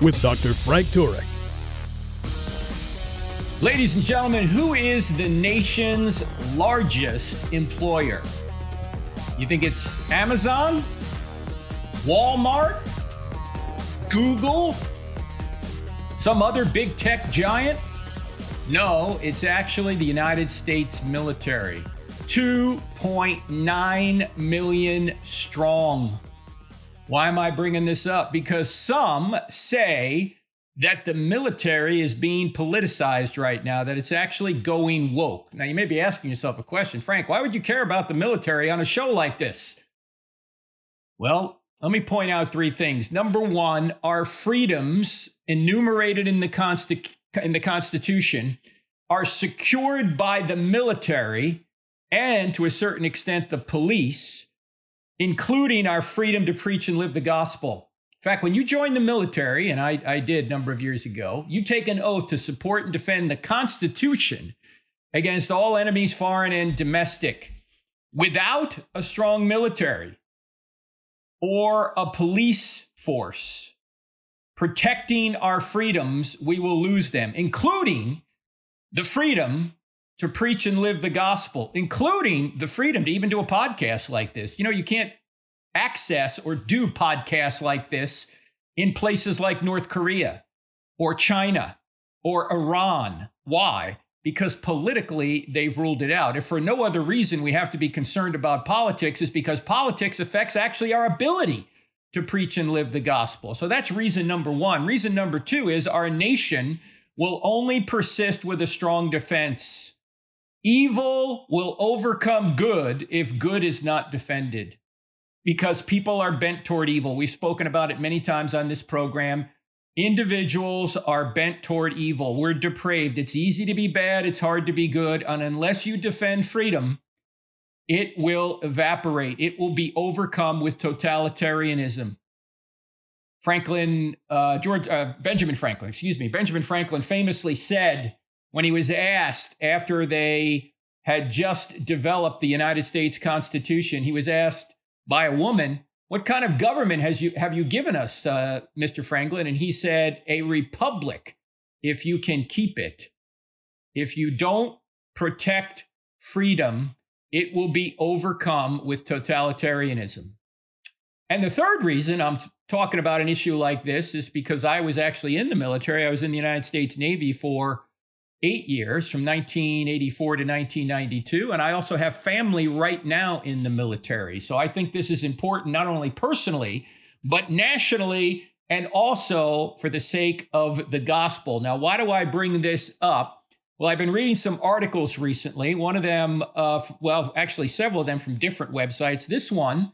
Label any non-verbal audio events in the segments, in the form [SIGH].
with Dr. Frank Turek. Ladies and gentlemen, who is the nation's largest employer? You think it's Amazon? Walmart? Google? Some other big tech giant? No, it's actually the United States military. 2.9 million strong. Why am I bringing this up? Because some say that the military is being politicized right now, that it's actually going woke. Now, you may be asking yourself a question Frank, why would you care about the military on a show like this? Well, let me point out three things. Number one, our freedoms enumerated in the, Consti- in the Constitution are secured by the military and, to a certain extent, the police, including our freedom to preach and live the gospel. In fact, when you join the military, and I, I did a number of years ago, you take an oath to support and defend the Constitution against all enemies, foreign and domestic. Without a strong military or a police force protecting our freedoms, we will lose them, including the freedom to preach and live the gospel, including the freedom to even do a podcast like this. You know, you can't access or do podcasts like this in places like North Korea or China or Iran. Why? Because politically they've ruled it out. If for no other reason we have to be concerned about politics, is because politics affects actually our ability to preach and live the gospel. So that's reason number one. Reason number two is our nation will only persist with a strong defense. Evil will overcome good if good is not defended because people are bent toward evil. We've spoken about it many times on this program. Individuals are bent toward evil. We're depraved. It's easy to be bad, it's hard to be good. And unless you defend freedom, it will evaporate. It will be overcome with totalitarianism. Franklin, uh, George, uh, Benjamin Franklin, excuse me, Benjamin Franklin famously said when he was asked after they had just developed the United States Constitution, he was asked by a woman, "What kind of government has you have you given us, uh, Mr. Franklin?" And he said, "A republic, if you can keep it. If you don't protect freedom, it will be overcome with totalitarianism." And the third reason I'm talking about an issue like this is because I was actually in the military. I was in the United States Navy for eight years from 1984 to 1992. And I also have family right now in the military. So I think this is important, not only personally, but nationally and also for the sake of the gospel. Now, why do I bring this up? Well, I've been reading some articles recently. One of them, uh, well, actually, several of them from different websites. This one,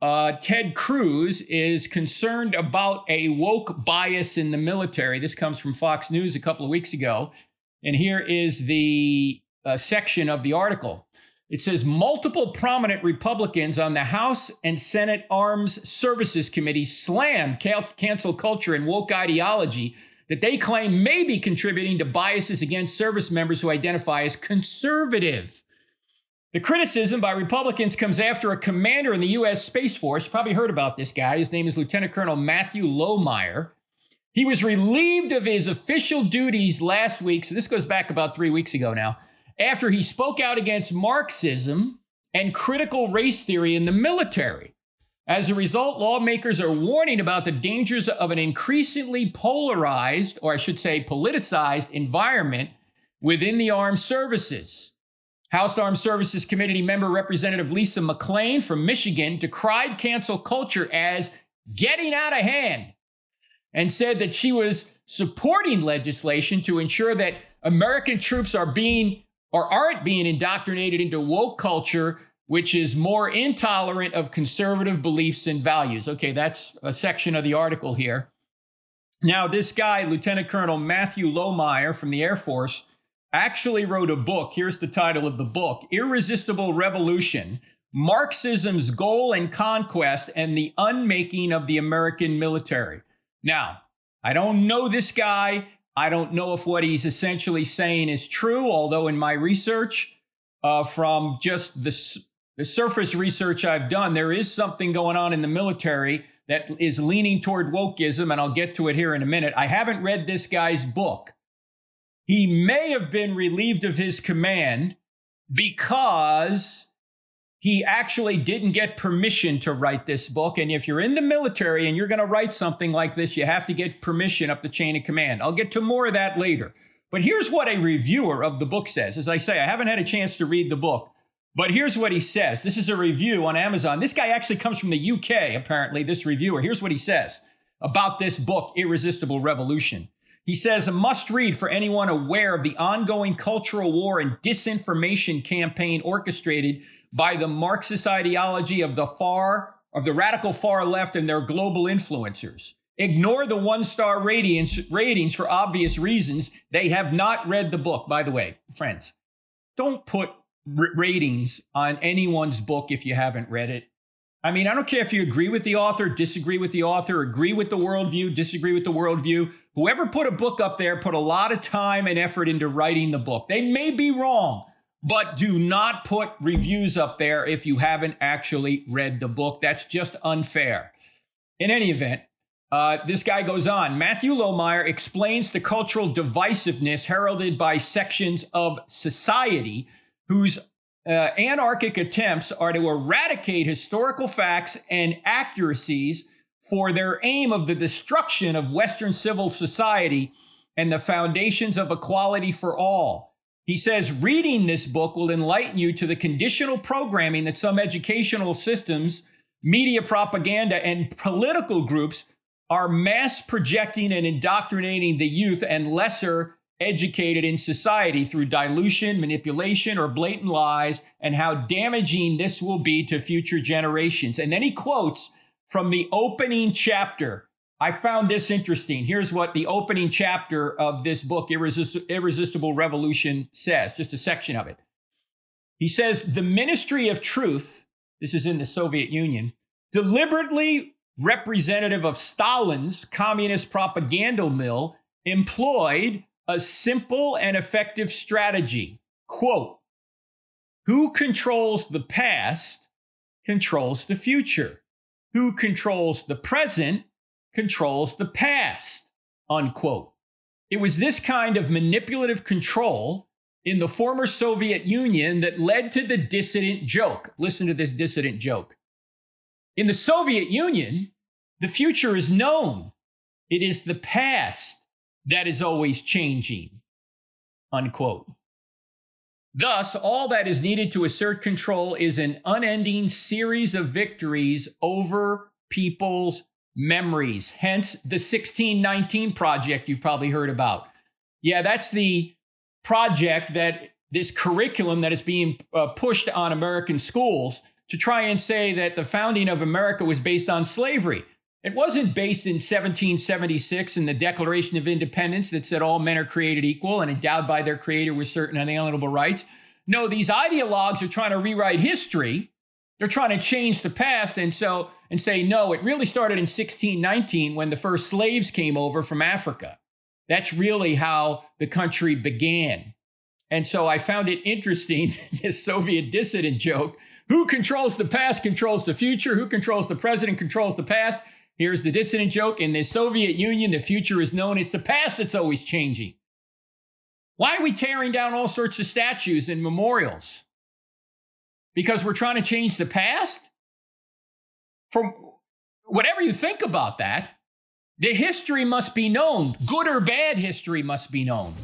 uh, Ted Cruz is concerned about a woke bias in the military. This comes from Fox News a couple of weeks ago. And here is the uh, section of the article. It says multiple prominent Republicans on the House and Senate Arms Services Committee slammed cancel culture and woke ideology that they claim may be contributing to biases against service members who identify as conservative. The criticism by Republicans comes after a commander in the U.S. Space Force, probably heard about this guy. His name is Lieutenant Colonel Matthew Lohmeier. He was relieved of his official duties last week. So this goes back about three weeks ago now, after he spoke out against Marxism and critical race theory in the military. As a result, lawmakers are warning about the dangers of an increasingly polarized, or I should say, politicized environment within the armed services. House Armed Services Committee member Representative Lisa McClain from Michigan decried cancel culture as getting out of hand and said that she was supporting legislation to ensure that American troops are being or aren't being indoctrinated into woke culture, which is more intolerant of conservative beliefs and values. Okay, that's a section of the article here. Now, this guy, Lieutenant Colonel Matthew Lohmeier from the Air Force, actually wrote a book. Here's the title of the book Irresistible Revolution Marxism's Goal and Conquest and the Unmaking of the American Military. Now, I don't know this guy. I don't know if what he's essentially saying is true, although in my research, uh, from just the, the surface research I've done, there is something going on in the military that is leaning toward wokeism, and I'll get to it here in a minute. I haven't read this guy's book. He may have been relieved of his command because he actually didn't get permission to write this book. And if you're in the military and you're going to write something like this, you have to get permission up the chain of command. I'll get to more of that later. But here's what a reviewer of the book says. As I say, I haven't had a chance to read the book, but here's what he says. This is a review on Amazon. This guy actually comes from the UK, apparently, this reviewer. Here's what he says about this book, Irresistible Revolution. He says a must read for anyone aware of the ongoing cultural war and disinformation campaign orchestrated by the Marxist ideology of the far, of the radical far left and their global influencers. Ignore the one star ratings, for obvious reasons. They have not read the book, by the way, friends. Don't put r- ratings on anyone's book if you haven't read it. I mean, I don't care if you agree with the author, disagree with the author, agree with the worldview, disagree with the worldview. Whoever put a book up there put a lot of time and effort into writing the book. They may be wrong, but do not put reviews up there if you haven't actually read the book. That's just unfair. In any event, uh, this guy goes on. Matthew Lohmeier explains the cultural divisiveness heralded by sections of society whose uh, anarchic attempts are to eradicate historical facts and accuracies for their aim of the destruction of Western civil society and the foundations of equality for all. He says reading this book will enlighten you to the conditional programming that some educational systems, media propaganda, and political groups are mass projecting and indoctrinating the youth and lesser educated in society through dilution, manipulation, or blatant lies, and how damaging this will be to future generations. And then he quotes from the opening chapter. I found this interesting. Here's what the opening chapter of this book, Irresist- Irresistible Revolution, says, just a section of it. He says, The ministry of truth, this is in the Soviet Union, deliberately representative of Stalin's communist propaganda mill, employed a simple and effective strategy. Quote, who controls the past controls the future. Who controls the present controls the past. Unquote. It was this kind of manipulative control in the former Soviet Union that led to the dissident joke. Listen to this dissident joke. In the Soviet Union, the future is known. It is the past that is always changing. Unquote. Thus, all that is needed to assert control is an unending series of victories over people's memories. Hence, the 1619 project you've probably heard about. Yeah, that's the project that this curriculum that is being uh, pushed on American schools to try and say that the founding of America was based on slavery. It wasn't based in 1776 in the Declaration of Independence that said all men are created equal and endowed by their creator with certain unalienable rights. No, these ideologues are trying to rewrite history. They're trying to change the past and so and say no, it really started in 1619 when the first slaves came over from Africa. That's really how the country began. And so I found it interesting, [LAUGHS] this Soviet dissident joke. Who controls the past controls the future. Who controls the present controls the past. Here's the dissident joke. In the Soviet Union, the future is known. It's the past that's always changing. Why are we tearing down all sorts of statues and memorials? Because we're trying to change the past? From whatever you think about that, the history must be known. Good or bad history must be known.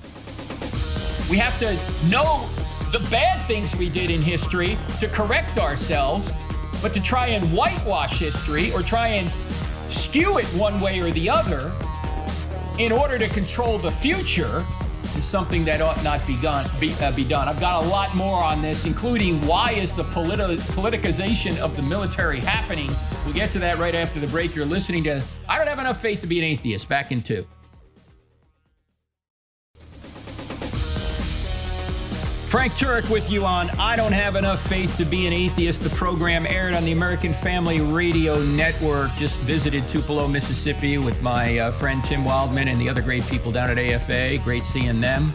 We have to know the bad things we did in history to correct ourselves, but to try and whitewash history or try and skew it one way or the other in order to control the future is something that ought not be done. Be, uh, be done. I've got a lot more on this, including why is the politi- politicization of the military happening. We'll get to that right after the break. You're listening to I Don't Have Enough Faith to Be an Atheist. Back in two. Frank Turek with you on I Don't Have Enough Faith to Be an Atheist. The program aired on the American Family Radio Network. Just visited Tupelo, Mississippi with my uh, friend Tim Wildmon and the other great people down at AFA. Great seeing them.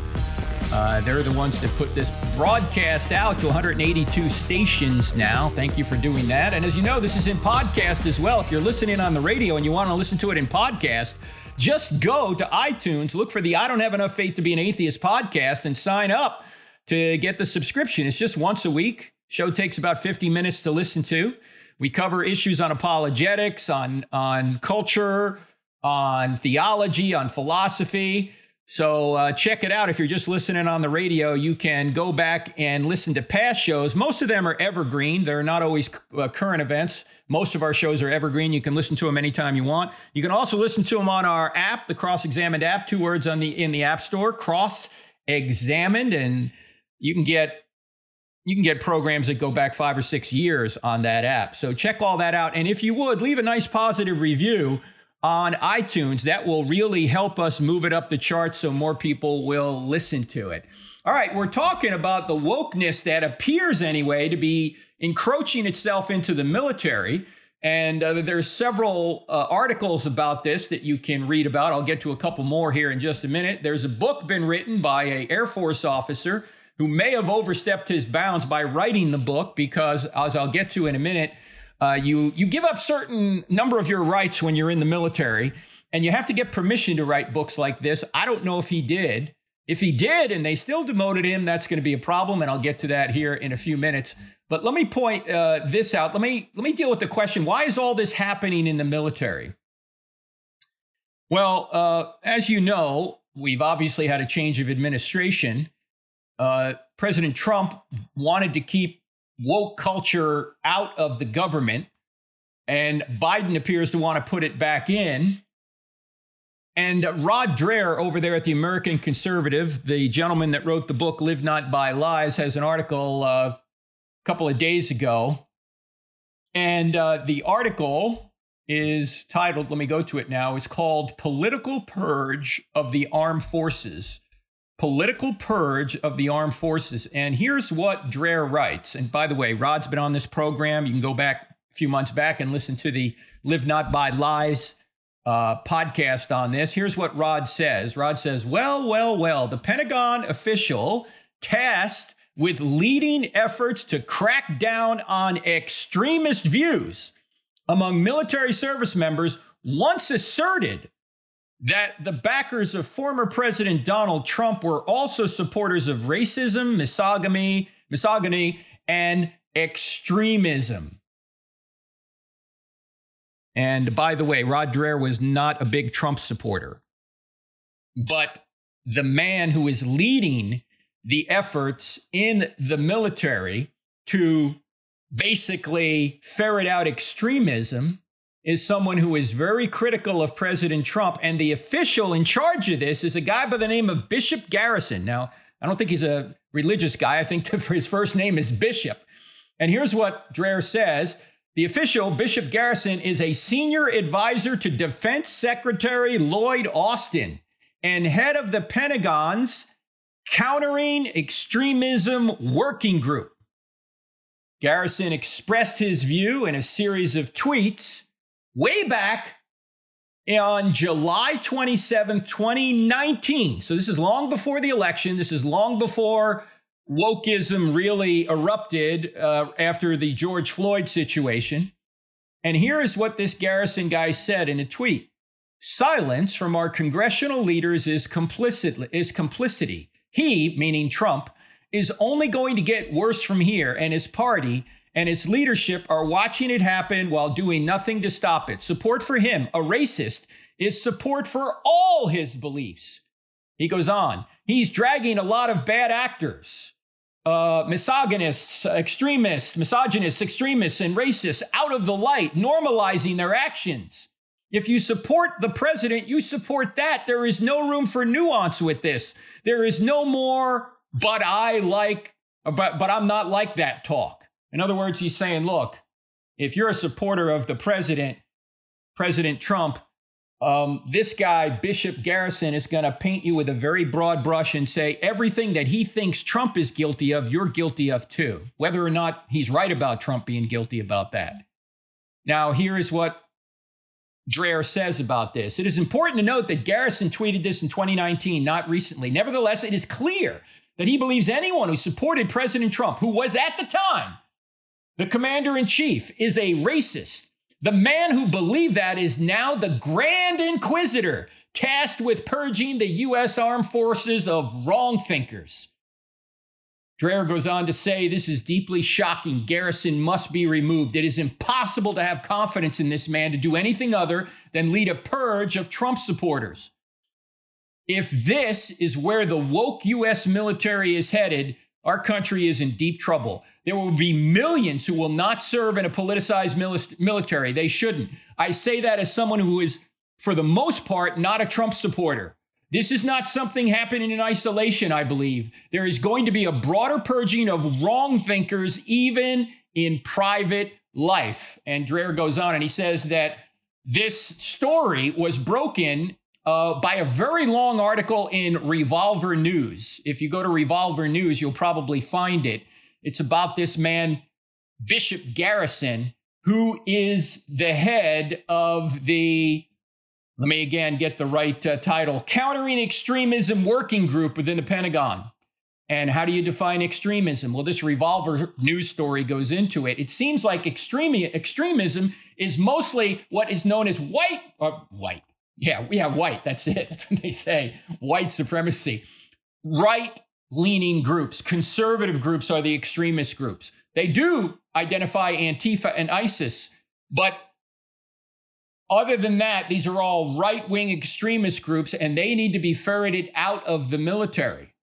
Uh, they're the ones that put this broadcast out to 182 stations now. Thank you for doing that. And as you know, this is in podcast as well. If you're listening on the radio and you want to listen to it in podcast, just go to iTunes, look for the I Don't Have Enough Faith to Be an Atheist podcast, and sign up to get the subscription. It's just once a week. Show takes about 50 minutes to listen to. We cover issues on apologetics, on, on culture, on theology, on philosophy. So uh, check it out. If you're just listening on the radio, you can go back and listen to past shows. Most of them are evergreen. They're not always uh, current events. Most of our shows are evergreen. You can listen to them anytime you want. You can also listen to them on our app, the Cross Examined app. Two words on the in the App Store, Cross Examined, and you can get you can get programs that go back five or six years on that app. So check all that out. And if you would, leave a nice positive review on iTunes. That will really help us move it up the charts so more people will listen to it. All right, we're talking about the wokeness that appears anyway to be encroaching itself into the military. And uh, there's several uh, articles about this that you can read about. I'll get to a couple more here in just a minute. There's a book been written by a Air Force officer who may have overstepped his bounds by writing the book because, as I'll get to in a minute, uh, you you give up certain number of your rights when you're in the military, and you have to get permission to write books like this. I don't know if he did. If he did, and they still demoted him, that's going to be a problem, and I'll get to that here in a few minutes. But let me point uh, this out. Let me let me deal with the question: Why is all this happening in the military? Well, uh, as you know, we've obviously had a change of administration uh, President Trump wanted to keep woke culture out of the government, and Biden appears to want to put it back in. And Rod Dreher over there at the American Conservative, the gentleman that wrote the book Live Not by Lies, has an article uh, a couple of days ago. And uh, the article is titled, let me go to it now, it's called Political Purge of the Armed Forces political purge of the armed forces. And here's what Dreher writes. And by the way, Rod's been on this program. You can go back a few months back and listen to the Live Not by Lies uh, podcast on this. Here's what Rod says Rod says, Well, well, well, the Pentagon official tasked with leading efforts to crack down on extremist views among military service members once asserted that the backers of former President Donald Trump were also supporters of racism, misogyny, misogyny, and extremism. And by the way, Rod Dreher was not a big Trump supporter. But the man who is leading the efforts in the military to basically ferret out extremism is someone who is very critical of President Trump. And the official in charge of this is a guy by the name of Bishop Garrison. Now, I don't think he's a religious guy. I think [LAUGHS] his first name is Bishop. And here's what Dreher says The official, Bishop Garrison, is a senior advisor to Defense Secretary Lloyd Austin and head of the Pentagon's Countering Extremism Working Group. Garrison expressed his view in a series of tweets way back on July 27th, 2019. So this is long before the election. This is long before wokeism really erupted uh, after the George Floyd situation. And here is what this Garrison guy said in a tweet. Silence from our congressional leaders is complicit is complicity. He, meaning Trump, is only going to get worse from here, and his party and its leadership are watching it happen while doing nothing to stop it. Support for him, a racist, is support for all his beliefs. He goes on, he's dragging a lot of bad actors, uh, misogynists, extremists, misogynists, extremists, and racists out of the light, normalizing their actions. If you support the president, you support that. There is no room for nuance with this. There is no more, but I like, but, but I'm not like that talk. In other words, he's saying, look, if you're a supporter of the president, President Trump, um, this guy, Bishop Garrison, is going to paint you with a very broad brush and say everything that he thinks Trump is guilty of, you're guilty of too, whether or not he's right about Trump being guilty about that. Now, here is what Dreher says about this. It is important to note that Garrison tweeted this in 2019, not recently. Nevertheless, it is clear that he believes anyone who supported President Trump, who was at the time the commander in chief, is a racist. The man who believed that is now the Grand Inquisitor, tasked with purging the U.S. armed forces of wrong thinkers. Dreher goes on to say this is deeply shocking. Garrison must be removed. It is impossible to have confidence in this man to do anything other than lead a purge of Trump supporters. If this is where the woke U.S. military is headed, our country is in deep trouble. There will be millions who will not serve in a politicized military. They shouldn't. I say that as someone who is, for the most part, not a Trump supporter. This is not something happening in isolation, I believe. There is going to be a broader purging of wrong thinkers, even in private life. And Dreher goes on and he says that this story was broken uh, by a very long article in Revolver News. If you go to Revolver News, you'll probably find it. It's about this man, Bishop Garrison, who is the head of the let me again get the right uh, title Countering Extremism Working Group within the Pentagon. And how do you define extremism? Well, this revolver news story goes into it. It seems like extreme, extremism is mostly what is known as white, or uh, white. Yeah, yeah, white. That's it. [LAUGHS] That's what they say. White supremacy. Right leaning groups, conservative groups are the extremist groups. They do identify Antifa and ISIS, but other than that, these are all right wing extremist groups, and they need to be ferreted out of the military.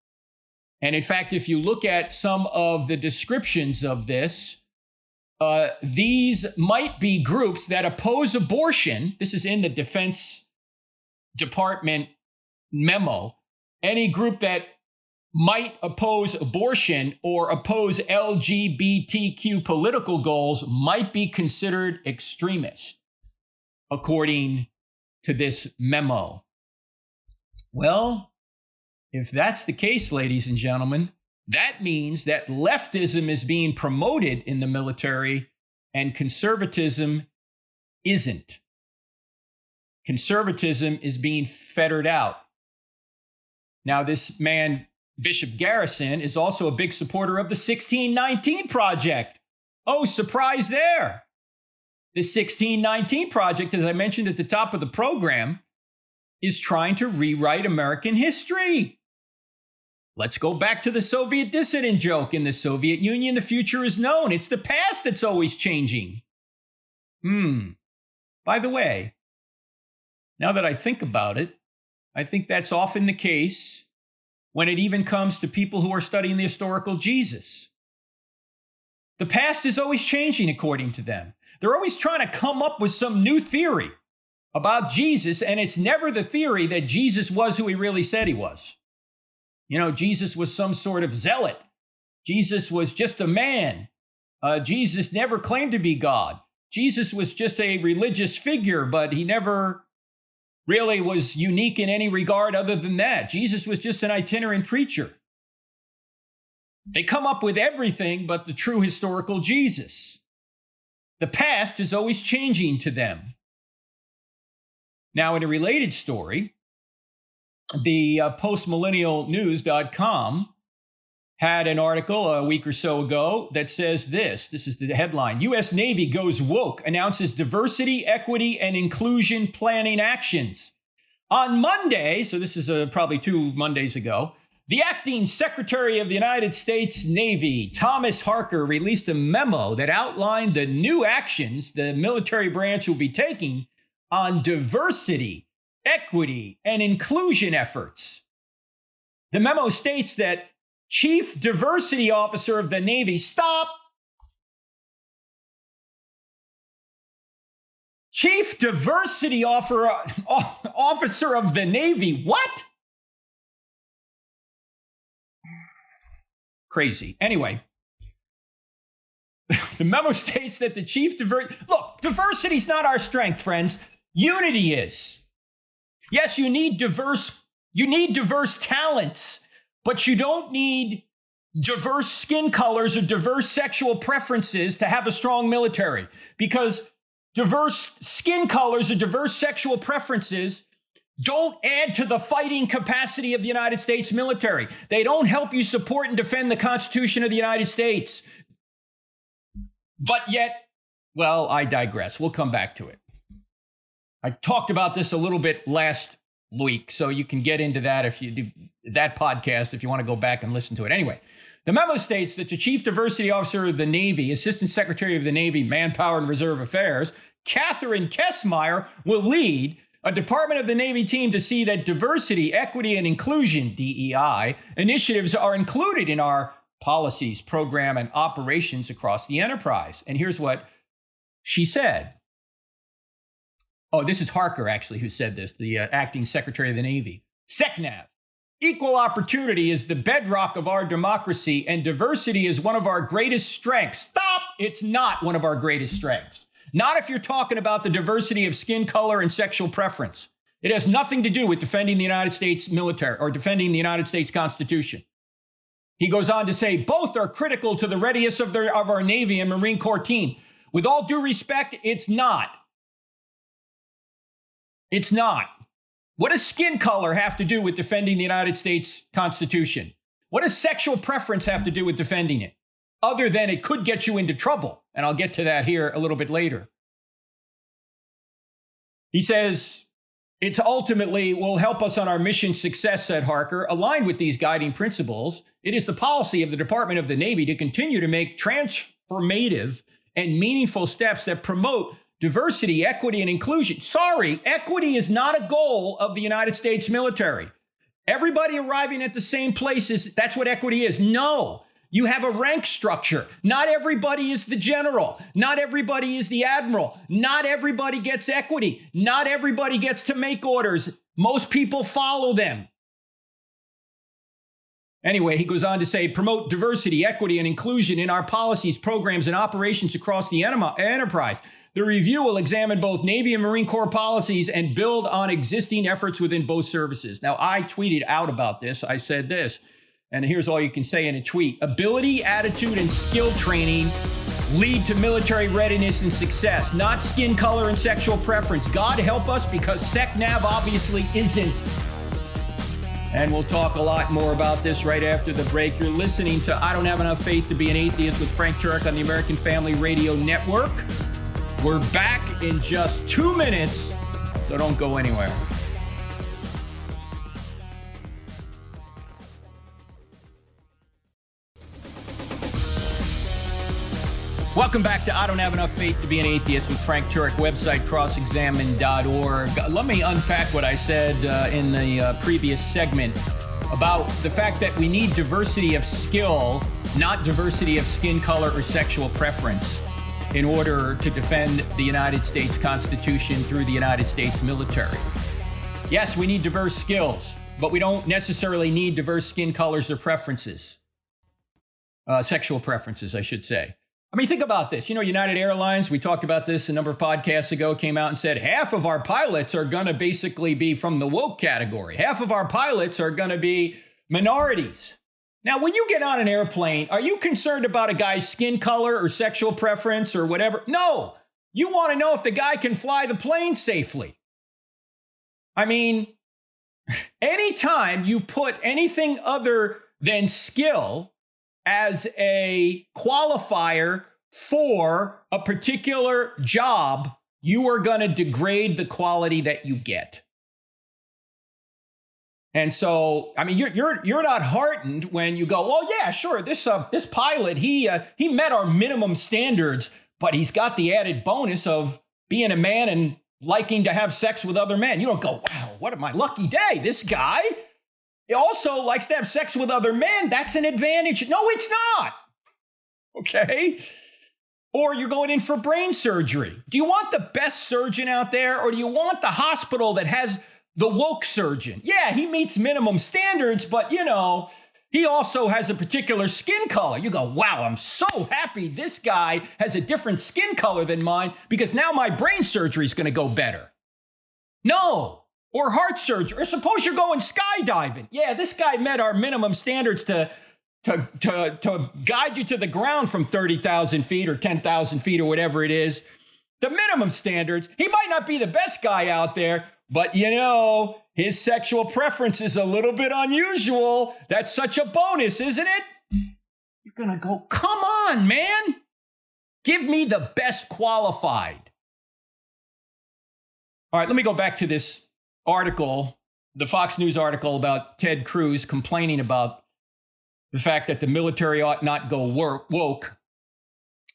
And in fact, if you look at some of the descriptions of this, uh, these might be groups that oppose abortion. This is in the Defense Department memo. Any group that might oppose abortion or oppose LGBTQ political goals might be considered extremist according to this memo. Well, if that's the case, ladies and gentlemen, that means that leftism is being promoted in the military and conservatism isn't. Conservatism is being fettered out. Now, this man, Bishop Garrison, is also a big supporter of the 1619 Project. Oh, surprise there. The 1619 Project, as I mentioned at the top of the program, is trying to rewrite American history. Let's go back to the Soviet dissident joke. In the Soviet Union, the future is known. It's the past that's always changing. Hmm. By the way, now that I think about it, I think that's often the case when it even comes to people who are studying the historical Jesus. The past is always changing according to them. They're always trying to come up with some new theory about Jesus, and it's never the theory that Jesus was who he really said he was. You know, Jesus was some sort of zealot. Jesus was just a man. Uh, Jesus never claimed to be God. Jesus was just a religious figure, but he never really was unique in any regard other than that. Jesus was just an itinerant preacher. They come up with everything but the true historical Jesus. The past is always changing to them. Now, in a related story, the uh, postmillennialnews.com had an article a week or so ago that says this. This is the headline U.S. Navy goes woke, announces diversity, equity, and inclusion planning actions. On Monday, so this is uh, probably two Mondays ago, the acting Secretary of the United States Navy, Thomas Harker, released a memo that outlined the new actions the military branch will be taking on diversity, equity, and inclusion efforts. The memo states that Chief Diversity Officer of the Navy, stop. Chief Diversity uh, [LAUGHS] Officer of the Navy. What? Crazy. Anyway, [LAUGHS] the memo states that the chief diversity look, diversity is not our strength, friends. Unity is. Yes, you need diverse, you need diverse talents, but you don't need diverse skin colors or diverse sexual preferences to have a strong military because diverse skin colors or diverse sexual preferences don't add to the fighting capacity of the United States military. They don't help you support and defend the Constitution of the United States. But yet, well, I digress. We'll come back to it. I talked about this a little bit last week, so you can get into that if you do that podcast if you want to go back and listen to it. Anyway, the memo states that the Chief Diversity Officer of the Navy, Assistant Secretary of the Navy, Manpower and Reserve Affairs, Catherine Kessmeyer, will lead a Department of the Navy team to see that diversity, equity, and inclusion, DEI, initiatives are included in our policies, program, and operations across the enterprise. And here's what she said. Oh, this is Harker, actually, who said this, the uh, acting Secretary of the Navy. SECNAV. Equal opportunity is the bedrock of our democracy, and diversity is one of our greatest strengths. Stop! It's not one of our greatest strengths. Not if you're talking about the diversity of skin color and sexual preference. It has nothing to do with defending the United States military or defending the United States Constitution. He goes on to say both are critical to the readiness of, their, of our Navy and Marine Corps team. With all due respect, it's not. It's not. What does skin color have to do with defending the United States Constitution? What does sexual preference have to do with defending it? Other than it could get you into trouble. And I'll get to that here a little bit later. He says, it ultimately will help us on our mission success, said Harker. Aligned with these guiding principles, it is the policy of the Department of the Navy to continue to make transformative and meaningful steps that promote diversity, equity, and inclusion. Sorry, equity is not a goal of the United States military. Everybody arriving at the same place is that's what equity is. No, you have a rank structure. Not everybody is the general. Not everybody is the admiral. Not everybody gets equity. Not everybody gets to make orders. Most people follow them. Anyway, he goes on to say promote diversity, equity, and inclusion in our policies, programs, and operations across the enterprise. The review will examine both Navy and Marine Corps policies and build on existing efforts within both services. Now, I tweeted out about this. I said this and here's all you can say in a tweet ability, attitude, and skill training lead to military readiness and success, not skin color and sexual preference. God help us because SecNav obviously isn't. And we'll talk a lot more about this right after the break. You're listening to I Don't Have Enough Faith to Be an Atheist with Frank Turek on the American Family Radio Network. We're back in just two minutes, so don't go anywhere. Welcome back to I Don't Have Enough Faith to Be an Atheist with Frank Turek, website crossexamined.org. Let me unpack what I said uh, in the uh, previous segment about the fact that we need diversity of skill, not diversity of skin color or sexual preference, in order to defend the United States Constitution through the United States military. Yes, we need diverse skills, but we don't necessarily need diverse skin colors or preferences. Uh, sexual preferences, I should say. I mean, think about this. You know, United Airlines, we talked about this a number of podcasts ago, came out and said half of our pilots are going to basically be from the woke category. Half of our pilots are going to be minorities. Now, when you get on an airplane, are you concerned about a guy's skin color or sexual preference or whatever? No. You want to know if the guy can fly the plane safely. I mean, [LAUGHS] anytime you put anything other than skill as a qualifier for a particular job, you are going to degrade the quality that you get. And so, I mean, you're you're you're not heartened when you go, well, yeah, sure, this uh, this pilot he uh, he met our minimum standards, but he's got the added bonus of being a man and liking to have sex with other men. You don't go, wow, what a my lucky day? This guy also likes to have sex with other men. That's an advantage. No, it's not. Okay? or you're going in for brain surgery. Do you want the best surgeon out there, or do you want the hospital that has the woke surgeon? Yeah, he meets minimum standards, but you know, he also has a particular skin color. You go, wow, I'm so happy this guy has a different skin color than mine because now my brain surgery is going to go better. No. Or heart surgery. Or suppose you're going skydiving. Yeah, this guy met our minimum standards to to, to, to guide you to the ground from 30,000 feet or 10,000 feet or whatever it is. The minimum standards. He might not be the best guy out there, but you know, his sexual preference is a little bit unusual. That's such a bonus, isn't it? You're going to go, come on, man. Give me the best qualified. All right, let me go back to this article, the Fox News article about Ted Cruz complaining about the fact that the military ought not go woke.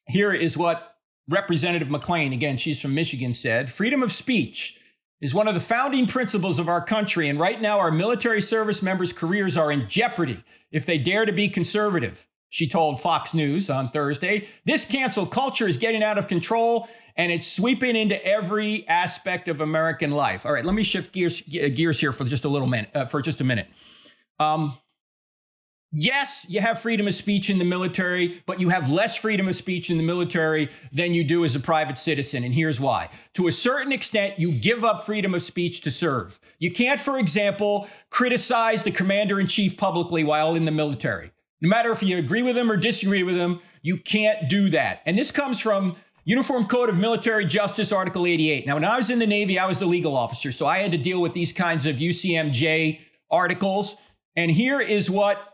Here is what Representative McClain, again, she's from Michigan, said freedom of speech is one of the founding principles of our country. And right now, our military service members' careers are in jeopardy if they dare to be conservative. She told Fox News on Thursday. This cancel culture is getting out of control and it's sweeping into every aspect of American life. All right, let me shift gears, gears here for just a little minute, uh, for just a minute. Um, Yes, you have freedom of speech in the military, but you have less freedom of speech in the military than you do as a private citizen. And here's why. To a certain extent, you give up freedom of speech to serve. You can't, for example, criticize the commander in chief publicly while in the military. No matter if you agree with him or disagree with him, you can't do that. And this comes from Uniform Code of Military Justice, Article 88. Now, when I was in the Navy, I was the legal officer, so I had to deal with these kinds of UCMJ articles. And here is what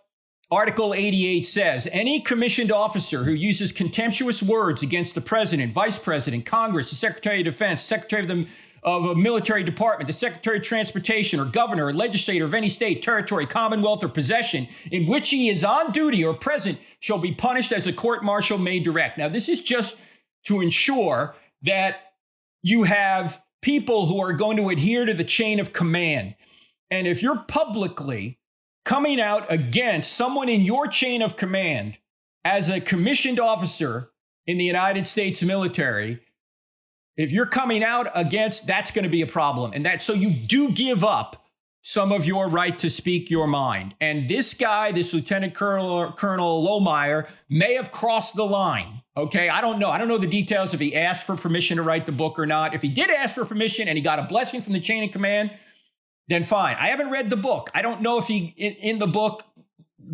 Article 88 says any commissioned officer who uses contemptuous words against the president, vice president, Congress, the Secretary of Defense, Secretary of the of a military department, the Secretary of Transportation, or governor or legislator of any state, territory, commonwealth, or possession in which he is on duty or present shall be punished as a court martial may direct. Now, this is just to ensure that you have people who are going to adhere to the chain of command. And if you're publicly coming out against someone in your chain of command as a commissioned officer in the United States military, if you're coming out against, that's going to be a problem. And that, so you do give up some of your right to speak your mind. And this guy, this Lieutenant Colonel, Colonel Lohmeier, may have crossed the line. Okay. I don't know. I don't know the details if he asked for permission to write the book or not. If he did ask for permission and he got a blessing from the chain of command, then fine. I haven't read the book. I don't know if he in, in the book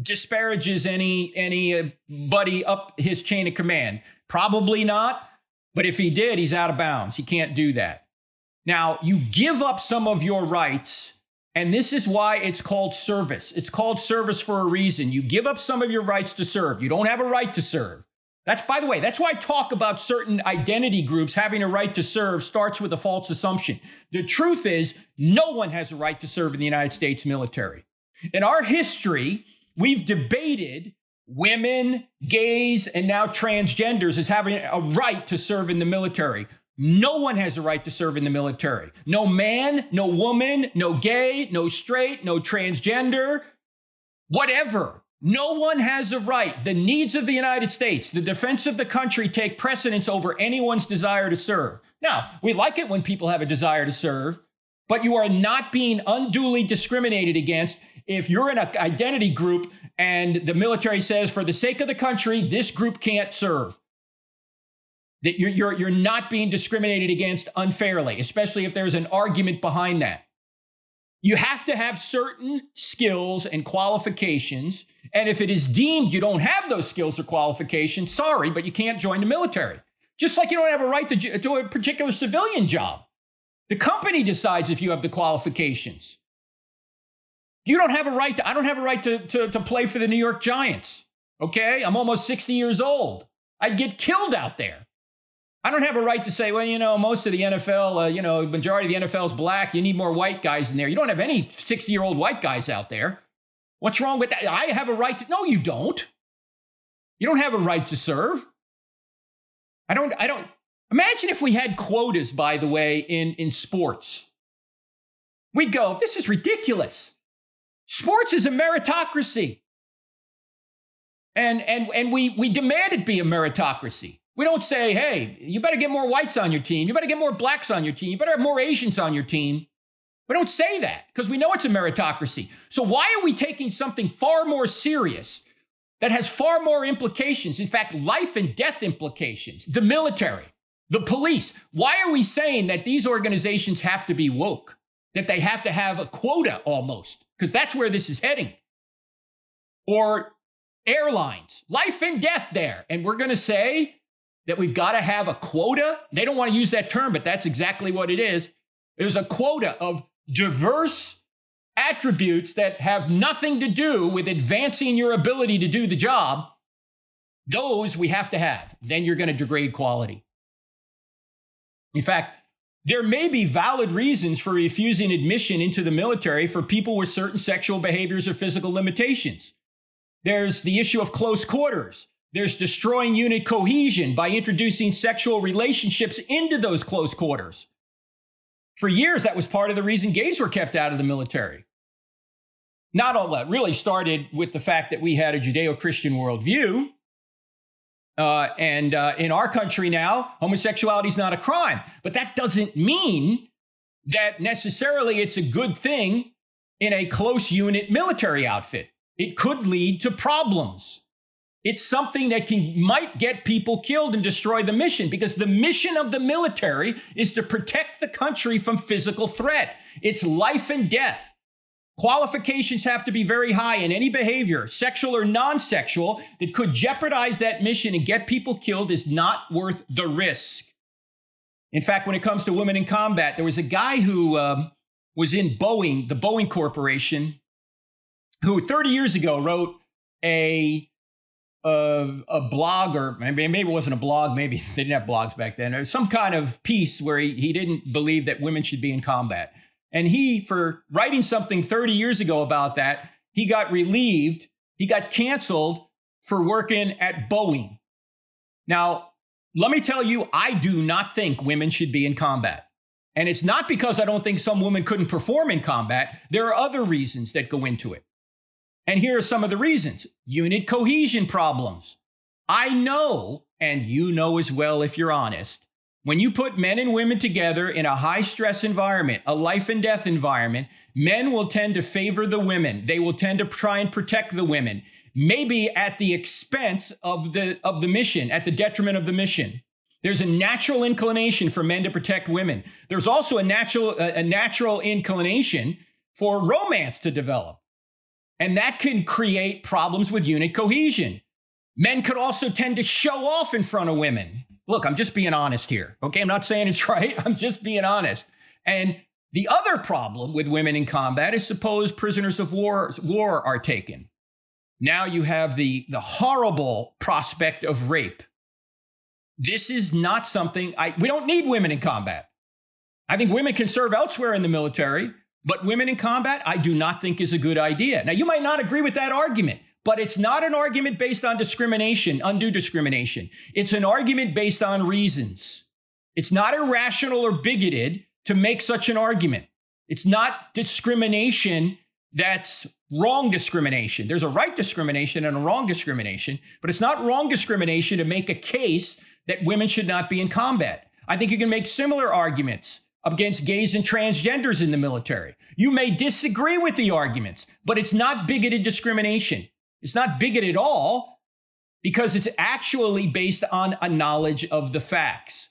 disparages any anybody uh, up his chain of command. Probably not. But if he did, he's out of bounds. He can't do that. Now, you give up some of your rights, and this is why it's called service. It's called service for a reason. You give up some of your rights to serve. You don't have a right to serve. That's, by the way, that's why I talk about certain identity groups having a right to serve starts with a false assumption. The truth is, no one has a right to serve in the United States military. In our history, we've debated women, gays, and now transgenders as having a right to serve in the military. No one has a right to serve in the military. No man, no woman, no gay, no straight, no transgender, whatever. No one has a right. The needs of the United States, the defense of the country take precedence over anyone's desire to serve. Now, we like it when people have a desire to serve, but you are not being unduly discriminated against if you're in an identity group and the military says, for the sake of the country, this group can't serve. That you're, you're, you're not being discriminated against unfairly, especially if there's an argument behind that. You have to have certain skills and qualifications and if it is deemed you don't have those skills or qualifications, sorry, but you can't join the military. Just like you don't have a right to a particular civilian job. The company decides if you have the qualifications. You don't have a right to, I don't have a right to, to, to play for the New York Giants. Okay. I'm almost 60 years old. I'd get killed out there. I don't have a right to say, well, you know, most of the NFL, uh, you know, majority of the NFL is black. You need more white guys in there. You don't have any 60 year old white guys out there. What's wrong with that? I have a right to. No, you don't. You don't have a right to serve. I don't. I don't. Imagine if we had quotas, by the way, in, in sports. We'd go, this is ridiculous. Sports is a meritocracy. And, and, and we, we demand it be a meritocracy. We don't say, hey, you better get more whites on your team. You better get more blacks on your team. You better have more Asians on your team. We don't say that because we know it's a meritocracy. So why are we taking something far more serious that has far more implications? In fact, life and death implications. The military, the police. Why are we saying that these organizations have to be woke? That they have to have a quota almost? Because that's where this is heading. Or airlines, life and death there. And we're going to say that we've got to have a quota. They don't want to use that term, but that's exactly what it is. There's a quota of diverse attributes that have nothing to do with advancing your ability to do the job. Those we have to have. Then you're going to degrade quality. In fact, there may be valid reasons for refusing admission into the military for people with certain sexual behaviors or physical limitations. There's the issue of close quarters. There's destroying unit cohesion by introducing sexual relationships into those close quarters. For years, that was part of the reason gays were kept out of the military. Not all that really started with the fact that we had a Judeo Christian worldview. Uh, and uh, in our country now, homosexuality is not a crime. But that doesn't mean that necessarily it's a good thing in a close unit military outfit. It could lead to problems. It's something that can might get people killed and destroy the mission because the mission of the military is to protect the country from physical threat. It's life and death. Qualifications have to be very high in any behavior, sexual or non-sexual, that could jeopardize that mission and get people killed is not worth the risk. In fact, when it comes to women in combat, there was a guy who um, was in Boeing, the Boeing Corporation, who 30 years ago wrote a a, a blog or maybe, maybe it wasn't a blog maybe [LAUGHS] they didn't have blogs back then or some kind of piece where he, he didn't believe that women should be in combat. And he for writing something 30 years ago about that he got relieved he got canceled for working at boeing. Now let me tell you i do not think women should be in combat. And it's not because i don't think some women couldn't perform in combat. There are other reasons that go into it and here are some of the reasons unit cohesion problems. I know, and you know as well if you're honest, when you put men and women together in a high stress environment, a life and death environment, men will tend to favor the women. They will tend to try and protect the women, maybe at the expense of the, of the mission, at the detriment of the mission. There's a natural inclination for men to protect women. There's also a natural, a natural inclination for romance to develop. And that can create problems with unit cohesion. Men could also tend to show off in front of women. Look, I'm just being honest here. Okay. I'm not saying it's [LAUGHS] right. I'm just being honest. And the other problem with women in combat is suppose prisoners of war, war are taken. Now you have the, the horrible prospect of rape. This is not something I, we don't need women in combat. I think women can serve elsewhere in the military, but women in combat, I do not think is a good idea. Now, you might not agree with that argument, but it's not an argument based on discrimination, undue discrimination. It's an argument based on reasons. It's not irrational or bigoted to make such an argument. It's not discrimination that's wrong discrimination. There's a right discrimination and a wrong discrimination, but it's not wrong discrimination to make a case that women should not be in combat. I think you can make similar arguments against gays and transgenders in the military. You may disagree with the arguments, but it's not bigoted discrimination. It's not bigoted at all because it's actually based on a knowledge of the facts.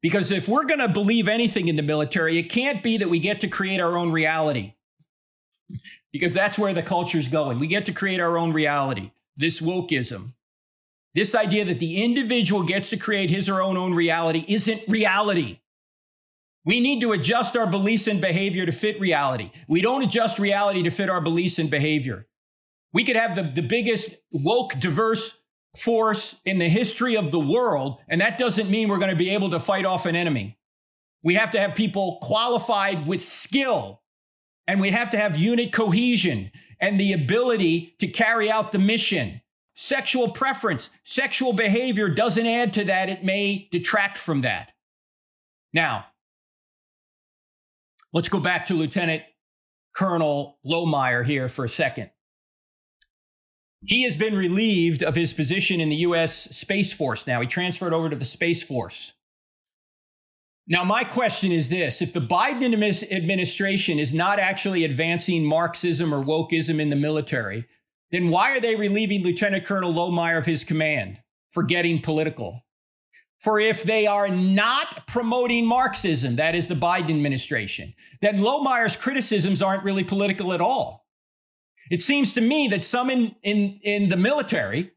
Because if we're going to believe anything in the military, it can't be that we get to create our own reality. Because that's where the culture's going. We get to create our own reality. This wokeism. This idea that the individual gets to create his or her own reality isn't reality. We need to adjust our beliefs and behavior to fit reality. We don't adjust reality to fit our beliefs and behavior. We could have the, the biggest woke, diverse force in the history of the world, and that doesn't mean we're going to be able to fight off an enemy. We have to have people qualified with skill, and we have to have unit cohesion and the ability to carry out the mission. Sexual preference, sexual behavior doesn't add to that, it may detract from that. Now, Let's go back to Lieutenant Colonel Lohmeier here for a second. He has been relieved of his position in the U.S. Space Force now. He transferred over to the Space Force. Now, my question is this if the Biden administration is not actually advancing Marxism or wokeism in the military, then why are they relieving Lieutenant Colonel Lohmeier of his command for getting political? For if they are not promoting Marxism, that is the Biden administration, then Lohmeier's criticisms aren't really political at all. It seems to me that some in, in, in the military,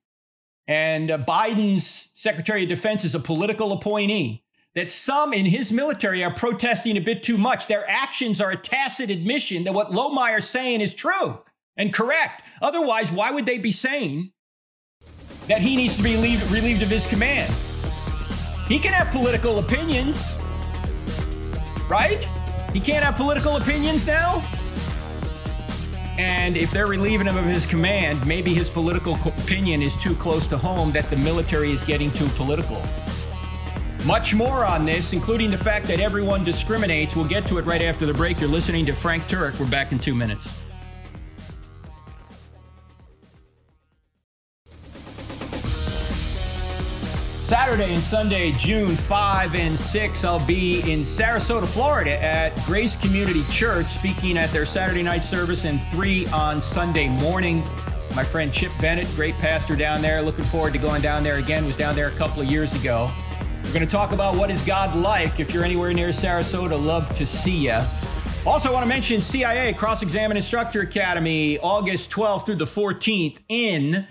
and uh, Biden's Secretary of Defense is a political appointee, that some in his military are protesting a bit too much. Their actions are a tacit admission that what Lohmeier's saying is true and correct. Otherwise, why would they be saying that he needs to be relieved, relieved of his command? He can have political opinions, right? He can't have political opinions now? And if they're relieving him of his command, maybe his political opinion is too close to home that the military is getting too political. Much more on this, including the fact that everyone discriminates. We'll get to it right after the break. You're listening to Frank Turek. We're back in two minutes. Saturday and Sunday, June 5 and 6, I'll be in Sarasota, Florida at Grace Community Church speaking at their Saturday night service and 3 on Sunday morning. My friend Chip Bennett, great pastor down there. Looking forward to going down there again. Was down there a couple of years ago. We're going to talk about what is God like. If you're anywhere near Sarasota, love to see you. Also, I want to mention CIA Cross Examined Instructor Academy, August 12th through the 14th in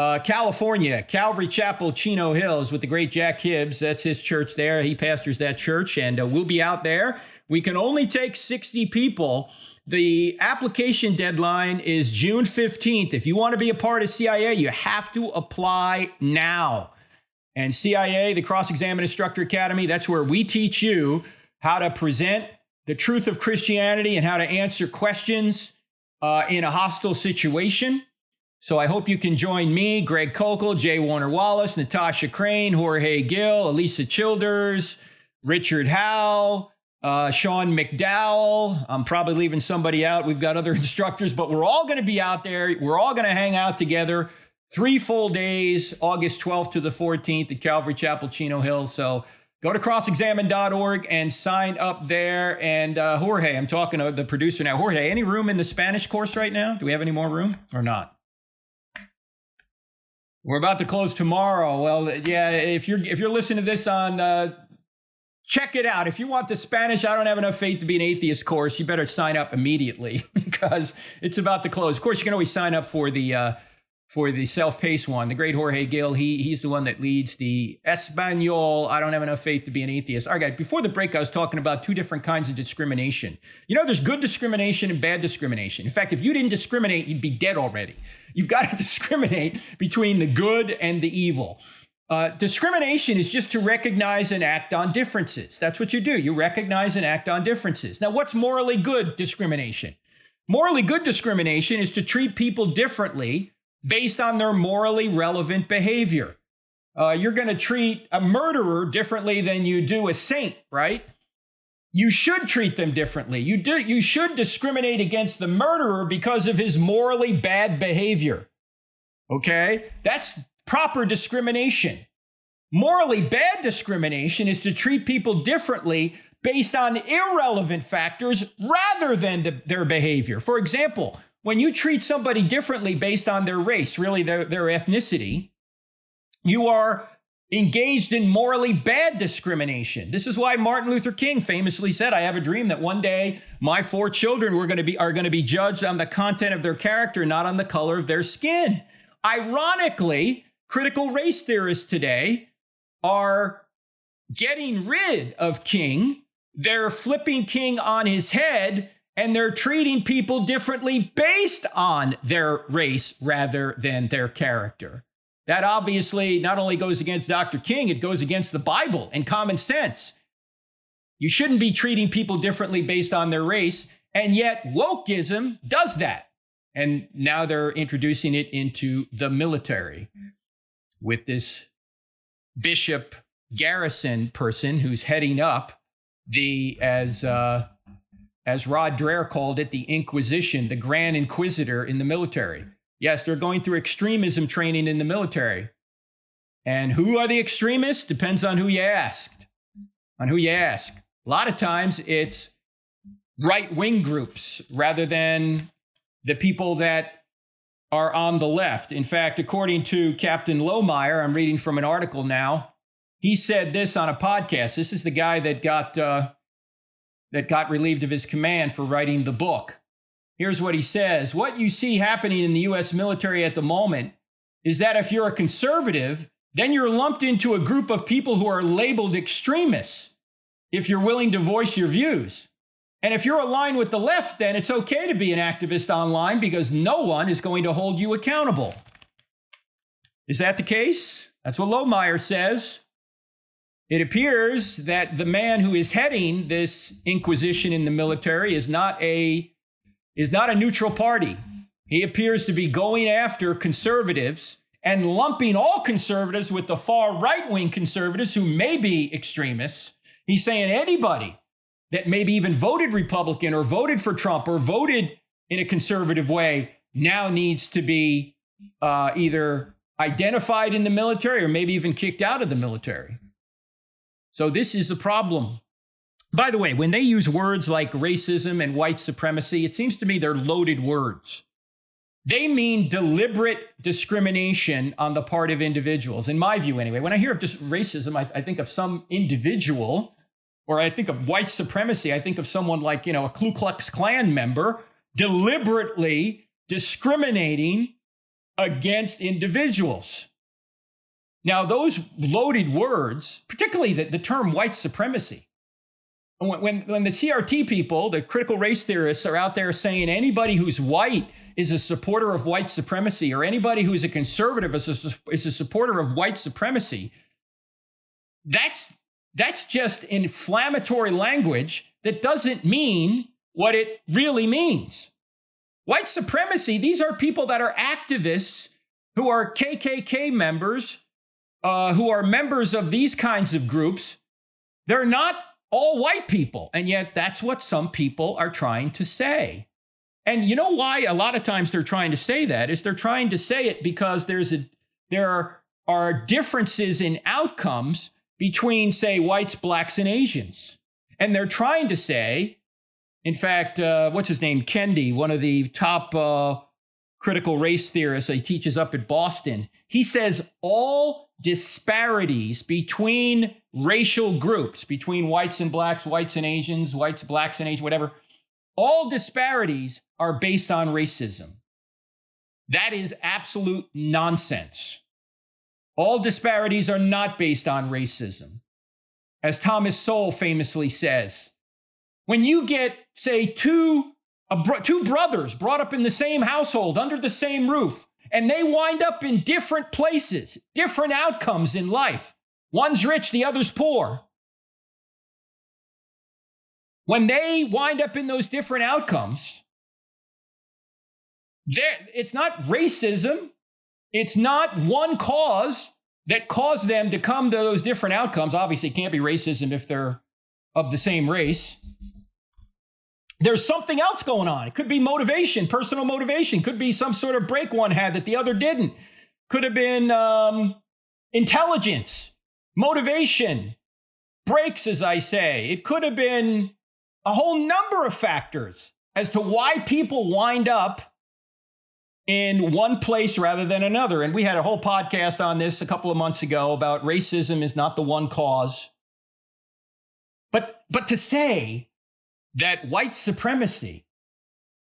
uh, California, Calvary Chapel, Chino Hills, with the great Jack Hibbs. That's his church there. He pastors that church, and uh, we'll be out there. We can only take 60 people. The application deadline is June 15th. If you want to be a part of CIA, you have to apply now. And CIA, the Cross Examined Instructor Academy, that's where we teach you how to present the truth of Christianity and how to answer questions uh, in a hostile situation. So I hope you can join me, Greg Koukl, Jay Warner Wallace, Natasha Crain, Jorge Gil, Alisa Childers, Richard Howe, uh, Sean McDowell. I'm probably leaving somebody out. We've got other [LAUGHS] instructors, but we're all going to be out there. We're all going to hang out together three full days, August 12th to the 14th at Calvary Chapel, Chino Hills. So go to crossexamined.org and sign up there. And uh, Jorge, I'm talking to the producer now. Jorge, any room in the Spanish course right now? Do we have any more room or not? We're about to close tomorrow. Well, yeah, if you're if you're listening to this on uh, check it out. If you want the Spanish, I don't have enough faith to be an atheist course, you better sign up immediately [LAUGHS] because it's about to close. Of course, you can always sign up for the uh, for the self-paced one. The great Jorge Gil, he he's the one that leads the Espanol. I don't have enough faith to be an atheist. All right, before the break, I was talking about two different kinds of discrimination. You know, there's good discrimination and bad discrimination. In fact, if you didn't discriminate, you'd be dead already. You've got to [LAUGHS] discriminate between the good and the evil. Uh, discrimination is just to recognize and act on differences. That's what you do. You recognize and act on differences. Now, what's morally good discrimination? Morally good discrimination is to treat people differently based on their morally relevant behavior. Uh, you're going to treat a murderer differently than you do a saint, right? You should treat them differently. You do you should discriminate against the murderer because of his morally bad behavior. Okay? That's proper discrimination. Morally bad discrimination is to treat people differently based on irrelevant factors rather than their behavior. For example, when you treat somebody differently based on their race, really their, their ethnicity, you are engaged in morally bad discrimination. This is why Martin Luther King famously said, I have a dream that one day my four children were going to be are going to be judged on the content of their character, not on the color of their skin. Ironically, critical race theorists today are getting rid of King. They're flipping King on his head and they're treating people differently based on their race rather than their character. That obviously not only goes against Dr. King, it goes against the Bible and common sense. You shouldn't be treating people differently based on their race, and yet wokeism does that. And now they're introducing it into the military with this Bishop Garrison person who's heading up the, as uh, as Rod Dreher called it, the Inquisition, the Grand Inquisitor in the military. Yes, they're going through extremism training in the military. And who are the extremists? Depends on who you ask. On who you ask. A lot of times it's right wing groups rather than the people that are on the left. In fact, according to Captain Lohmeier, I'm reading from an article now. He said this on a podcast. This is the guy that got uh, that got relieved of his command for writing the book. Here's what he says What you see happening in the U.S. military at the moment is that if you're a conservative, then you're lumped into a group of people who are labeled extremists if you're willing to voice your views. And if you're aligned with the left, then it's okay to be an activist online because no one is going to hold you accountable. Is that the case? That's what Lohmeier says. It appears that the man who is heading this inquisition in the military is not a is not a neutral party. He appears to be going after conservatives and lumping all conservatives with the far right-wing conservatives who may be extremists. He's saying anybody that maybe even voted Republican or voted for Trump or voted in a conservative way now needs to be uh, either identified in the military or maybe even kicked out of the military. So this is a problem. By the way, when they use words like racism and white supremacy, it seems to me they're loaded words. They mean deliberate discrimination on the part of individuals, in my view, anyway. When I hear of just racism, I, I think of some individual, or I think of white supremacy, I think of someone like, you know, a Ku Klux Klan member deliberately discriminating against individuals. Now, those loaded words, particularly the, the term white supremacy, when, when, when the CRT people, the critical race theorists, are out there saying anybody who's white is a supporter of white supremacy, or anybody who's a conservative is a, is a supporter of white supremacy, that's, that's just inflammatory language that doesn't mean what it really means. White supremacy, these are people that are activists who are KKK members uh, who are members of these kinds of groups, they're not all white people. And yet, that's what some people are trying to say. And you know why a lot of times they're trying to say that is they're trying to say it because there's a there are, differences in outcomes between say whites, blacks, and Asians. And they're trying to say, in fact, uh, what's his name? Kendi, one of the top uh, critical race theorists, he teaches up at Boston. He says all disparities between racial groups, between whites and blacks, whites and Asians, whites, blacks and Asians, whatever, all disparities are based on racism. That is absolute nonsense. All disparities are not based on racism. As Thomas Sowell famously says, when you get, say, two, bro- two brothers brought up in the same household under the same roof, and they wind up in different places, different outcomes in life. One's rich, the other's poor. When they wind up in those different outcomes, it's not racism. It's not one cause that caused them to come to those different outcomes. Obviously, it can't be racism if they're of the same race. There's something else going on. It could be motivation, personal motivation. Could be some sort of break one had that the other didn't. Could have been um, intelligence, motivation, breaks, as I say. It could have been a whole number of factors as to why people wind up in one place rather than another. And we had a whole podcast on this a couple of months ago about racism is not the one cause. But, but to say that white supremacy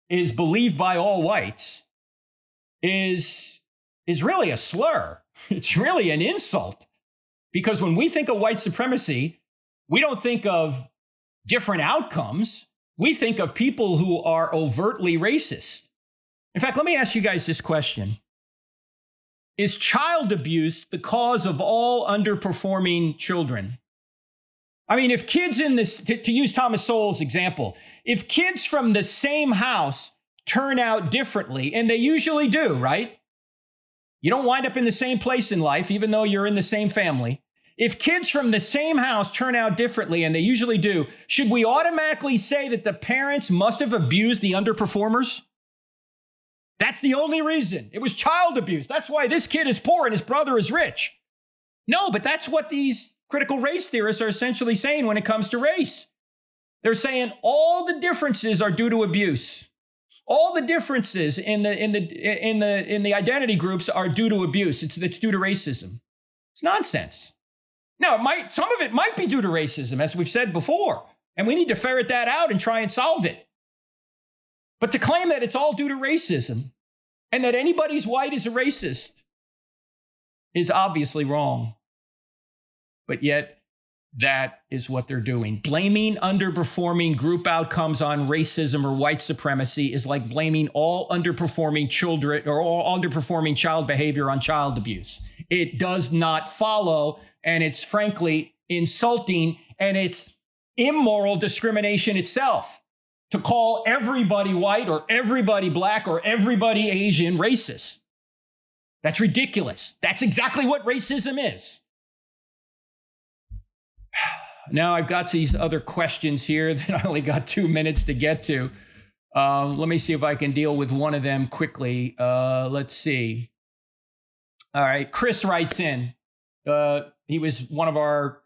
is believed by all whites is, is really a slur. [LAUGHS] It's really an insult. Because when we think of white supremacy, we don't think of different outcomes. We think of people who are overtly racist. In fact, let me ask you guys this question Is child abuse the cause of all underperforming children? I mean, if kids in this, to, to use Thomas Sowell's example, if kids from the same house turn out differently, and they usually do, right? You don't wind up in the same place in life, even though you're in the same family. If kids from the same house turn out differently, and they usually do, should we automatically say that the parents must have abused the underperformers? That's the only reason. It was child abuse. That's why this kid is poor and his brother is rich. No, but that's what these critical race theorists are essentially saying when it comes to race. They're saying all the differences are due to abuse. All the differences in the in the in the in the identity groups are due to abuse. It's, it's due to racism. It's nonsense. Now, it might some of it might be due to racism, as we've said before, and we need to ferret that out and try and solve it. But to claim that it's all due to racism and that anybody's white is a racist is obviously wrong. But yet, that is what they're doing. Blaming underperforming group outcomes on racism or white supremacy is like blaming all underperforming children or all underperforming child behavior on child abuse. It does not follow, and it's frankly insulting and it's immoral discrimination itself to call everybody white or everybody black or everybody Asian racist. That's ridiculous. That's exactly what racism is. Now I've got these other questions here [LAUGHS] that I only got two minutes to get to. Um, let me see if I can deal with one of them quickly. Uh, let's see. All right, Chris writes in. Uh, he was one of our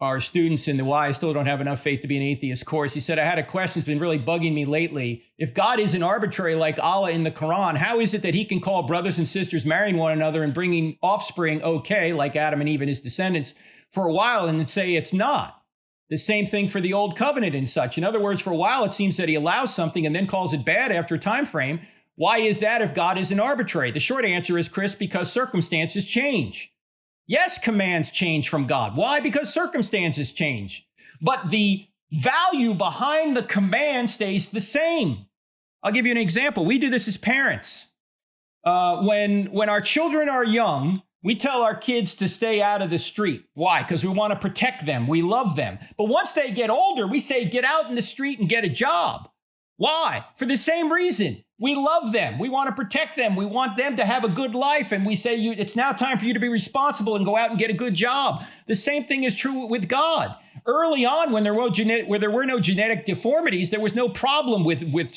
our students in the Why I Still Don't Have Enough Faith to Be an Atheist course. He said, I had a question that's been really bugging me lately. If God isn't arbitrary like Allah in the Quran, how is it that he can call brothers and sisters marrying one another and bringing offspring okay, like Adam and Eve and his descendants, for a while and then say it's not? The same thing for the old covenant and such. In other words, for a while it seems that he allows something and then calls it bad after a time frame. Why is that if God isn't arbitrary? The short answer is, Chris, because circumstances change. Yes, commands change from God. Why? Because circumstances change. But the value behind the command stays the same. I'll give you an example. We do this as parents. Uh, when, when our children are young, we tell our kids to stay out of the street. Why? Because we want to protect them. We love them. But once they get older, we say, get out in the street and get a job. Why? For the same reason. We love them. We want to protect them. We want them to have a good life. And we say, you, it's now time for you to be responsible and go out and get a good job. The same thing is true with God. Early on, when there were, where there were no genetic deformities, there was no problem with, with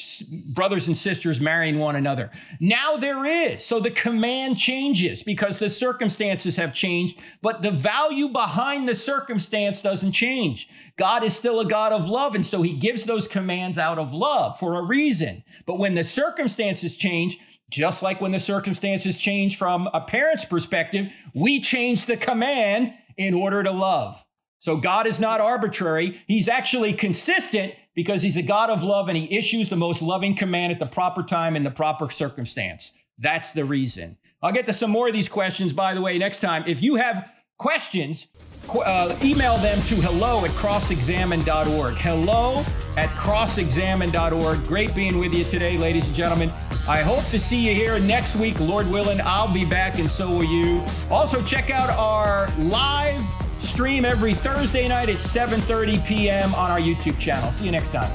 brothers and sisters marrying one another. Now there is. So the command changes because the circumstances have changed, but the value behind the circumstance doesn't change. God is still a God of love. And so he gives those commands out of love for a reason. But when the circumstances change, just like when the circumstances change from a parent's perspective, we change the command in order to love. So God is not arbitrary. He's actually consistent because he's a God of love and he issues the most loving command at the proper time in the proper circumstance. That's the reason. I'll get to some more of these questions, by the way, next time. If you have questions, uh, email them to hello at crossexamined.org. Hello at crossexamined.org. Great being with you today, ladies and gentlemen. I hope to see you here next week, Lord willing. I'll be back, and so will you. Also, check out our live stream every Thursday night at 7:30 p.m. on our YouTube channel. See you next time.